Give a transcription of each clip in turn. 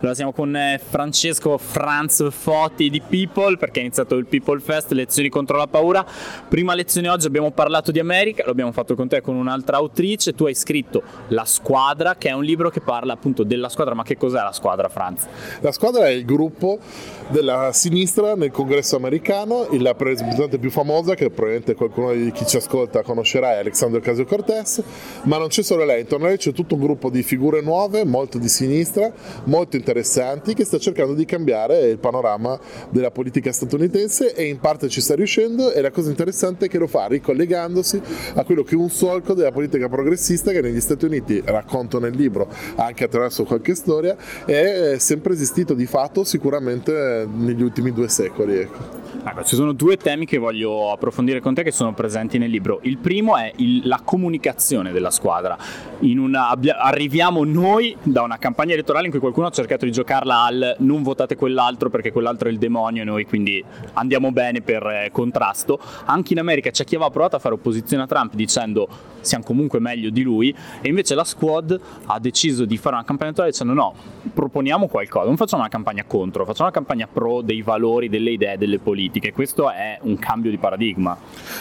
Allora siamo con eh, Francesco Franz Foti di People perché è iniziato il People Fest, lezioni contro la paura. Prima lezione oggi abbiamo parlato di America, lo abbiamo fatto con te con un'altra autrice, tu hai scritto La squadra che è un libro che parla appunto della squadra, ma che cos'è la squadra Franz? La squadra è il gruppo della sinistra nel congresso americano, la rappresentante più famosa che probabilmente qualcuno di chi ci ascolta conoscerà è Alexandria Ocasio-Cortez, ma non c'è solo lei, intorno a lei c'è tutto un gruppo di figure nuove, molto di sinistra, molto interessanti interessanti che sta cercando di cambiare il panorama della politica statunitense e in parte ci sta riuscendo e la cosa interessante è che lo fa ricollegandosi a quello che è un solco della politica progressista che negli Stati Uniti, racconto nel libro anche attraverso qualche storia, è sempre esistito di fatto sicuramente negli ultimi due secoli. Ecco. Ecco, ci sono due temi che voglio approfondire con te che sono presenti nel libro. Il primo è il, la comunicazione della squadra. Una, abbia, arriviamo noi da una campagna elettorale in cui qualcuno ha cercato di giocarla al non votate quell'altro perché quell'altro è il demonio e noi quindi andiamo bene per eh, contrasto. Anche in America c'è chi aveva provato a fare opposizione a Trump dicendo siamo comunque meglio di lui e invece la squad ha deciso di fare una campagna elettorale dicendo no, proponiamo qualcosa, non facciamo una campagna contro, facciamo una campagna pro dei valori, delle idee, delle politiche. Questo è un cambio di paradigma.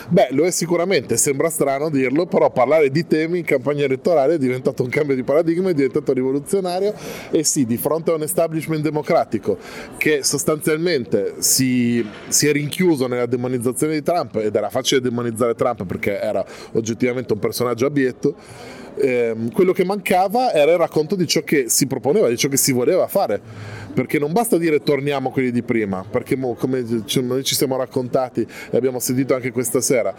Beh, lo è sicuramente, sembra strano dirlo, però parlare di temi in campagna elettorale è diventato un cambio di paradigma, è diventato rivoluzionario e sì, di fronte a un establishment democratico che sostanzialmente si, si è rinchiuso nella demonizzazione di Trump ed era facile demonizzare Trump perché era oggettivamente un personaggio abietto, eh, quello che mancava era il racconto di ciò che si proponeva, di ciò che si voleva fare, perché non basta dire torniamo a quelli di prima, perché come noi ci siamo raccontati e abbiamo sentito anche questa sera,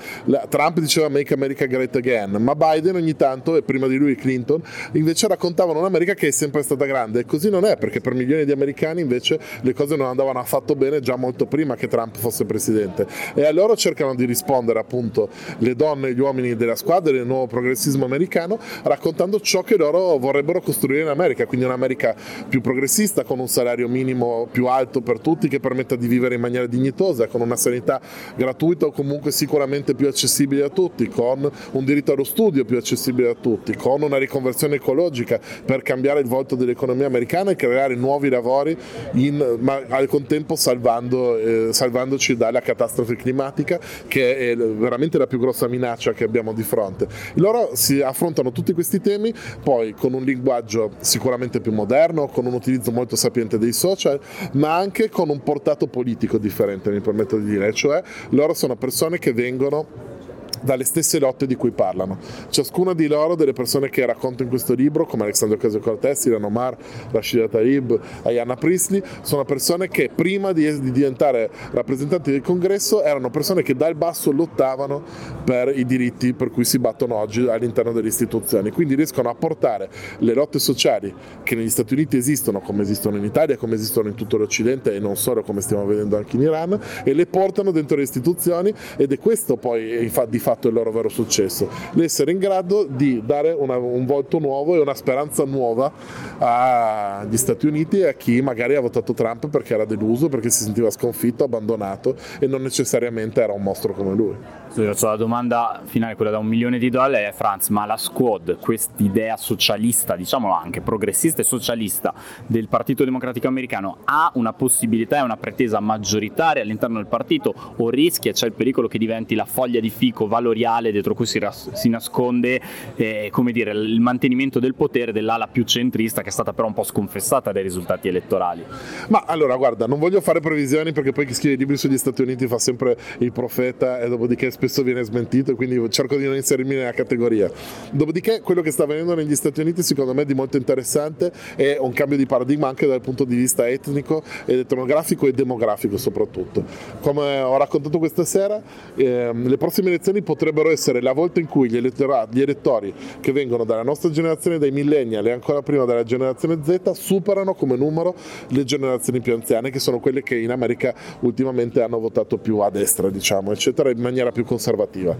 Trump diceva make America great again, ma Biden ogni tanto, e prima di lui Clinton, invece raccontavano un'America che è sempre stata grande. E così non è, perché per milioni di americani invece le cose non andavano affatto bene già molto prima che Trump fosse presidente. E a loro cercano di rispondere appunto le donne e gli uomini della squadra del nuovo progressismo americano raccontando ciò che loro vorrebbero costruire in America, quindi un'America più progressista, con un salario minimo più alto per tutti che permetta di vivere in maniera dignitosa, con una sanità gratuita o comunque sicuramente più accessibile a tutti, con un diritto allo studio più accessibile a tutti, con una riconversione ecologica per cambiare il volto dell'economia americana e creare nuovi lavori, in, ma al contempo salvando, eh, salvandoci dalla catastrofe climatica che è veramente la più grossa minaccia che abbiamo di fronte. Loro si affrontano tutti questi temi, poi con un linguaggio sicuramente più moderno, con un utilizzo molto sapiente dei social, ma anche con un portato politico differente, mi permetto di dire, cioè loro sono persone che vengono dalle stesse lotte di cui parlano. Ciascuna di loro, delle persone che racconto in questo libro, come Alexandro Ocasio-Cortez, Ilan Omar, Rashida Tlaib, Ayanna Priestley, sono persone che prima di, di, diventare rappresentanti del congresso erano persone che dal basso lottavano per i diritti per cui si battono oggi all'interno delle istituzioni. Quindi riescono a portare le lotte sociali che negli Stati Uniti esistono, come esistono in Italia, come esistono in tutto l'Occidente e non solo come stiamo vedendo anche in Iran, e le portano dentro le istituzioni ed è questo poi di fatto fatto il loro vero successo, l'essere in grado di dare una, un volto nuovo e una speranza nuova agli Stati Uniti e a chi magari ha votato Trump perché era deluso, perché si sentiva sconfitto, abbandonato e non necessariamente era un mostro come lui. la domanda finale, quella da un milione di dollari, è Franz, ma la squad, quest'idea socialista, diciamolo anche, progressista e socialista del Partito Democratico Americano, ha una possibilità e una pretesa maggioritaria all'interno del partito o rischia, c'è il pericolo che diventi la foglia di fico valoriale dietro cui si, ras- si nasconde eh, dire, il mantenimento del potere dell'ala più centrista che è stata però un po' sconfessata dai risultati elettorali. Ma allora guarda, non voglio fare previsioni perché poi chi scrive libri sugli Stati Uniti fa sempre il profeta e dopodiché spesso viene smentito, quindi cerco di non inserirmi nella categoria. Dopodiché quello che sta avvenendo negli Stati Uniti secondo me è di molto interessante è un cambio di paradigma anche dal punto di vista etnico, etnografico e demografico soprattutto. Come ho raccontato questa sera, ehm, le prossime elezioni potrebbero essere la volta in cui gli, gli elettori che vengono dalla nostra generazione, dai millennial e ancora prima dalla generazione Z, superano come numero le generazioni più anziane, che sono quelle che in America ultimamente hanno votato più a destra, diciamo, eccetera, in maniera più conservativa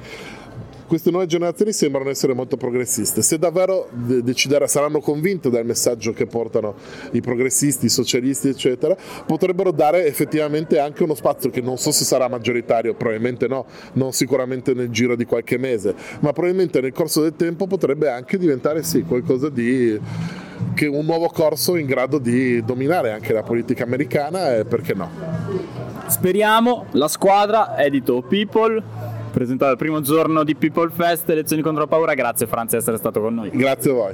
queste nuove generazioni sembrano essere molto progressiste. Se davvero deciderà, saranno convinte dal messaggio che portano i progressisti, i socialisti, eccetera, potrebbero dare effettivamente anche uno spazio che non so se sarà maggioritario, probabilmente no, non sicuramente nel giro di qualche mese, ma probabilmente nel corso del tempo potrebbe anche diventare sì qualcosa di che un nuovo corso in grado di dominare anche la politica americana e perché no. Speriamo, la squadra edito People, presentato il primo giorno di People Fest, elezioni contro la paura, grazie Franz di essere stato con noi. Grazie a voi.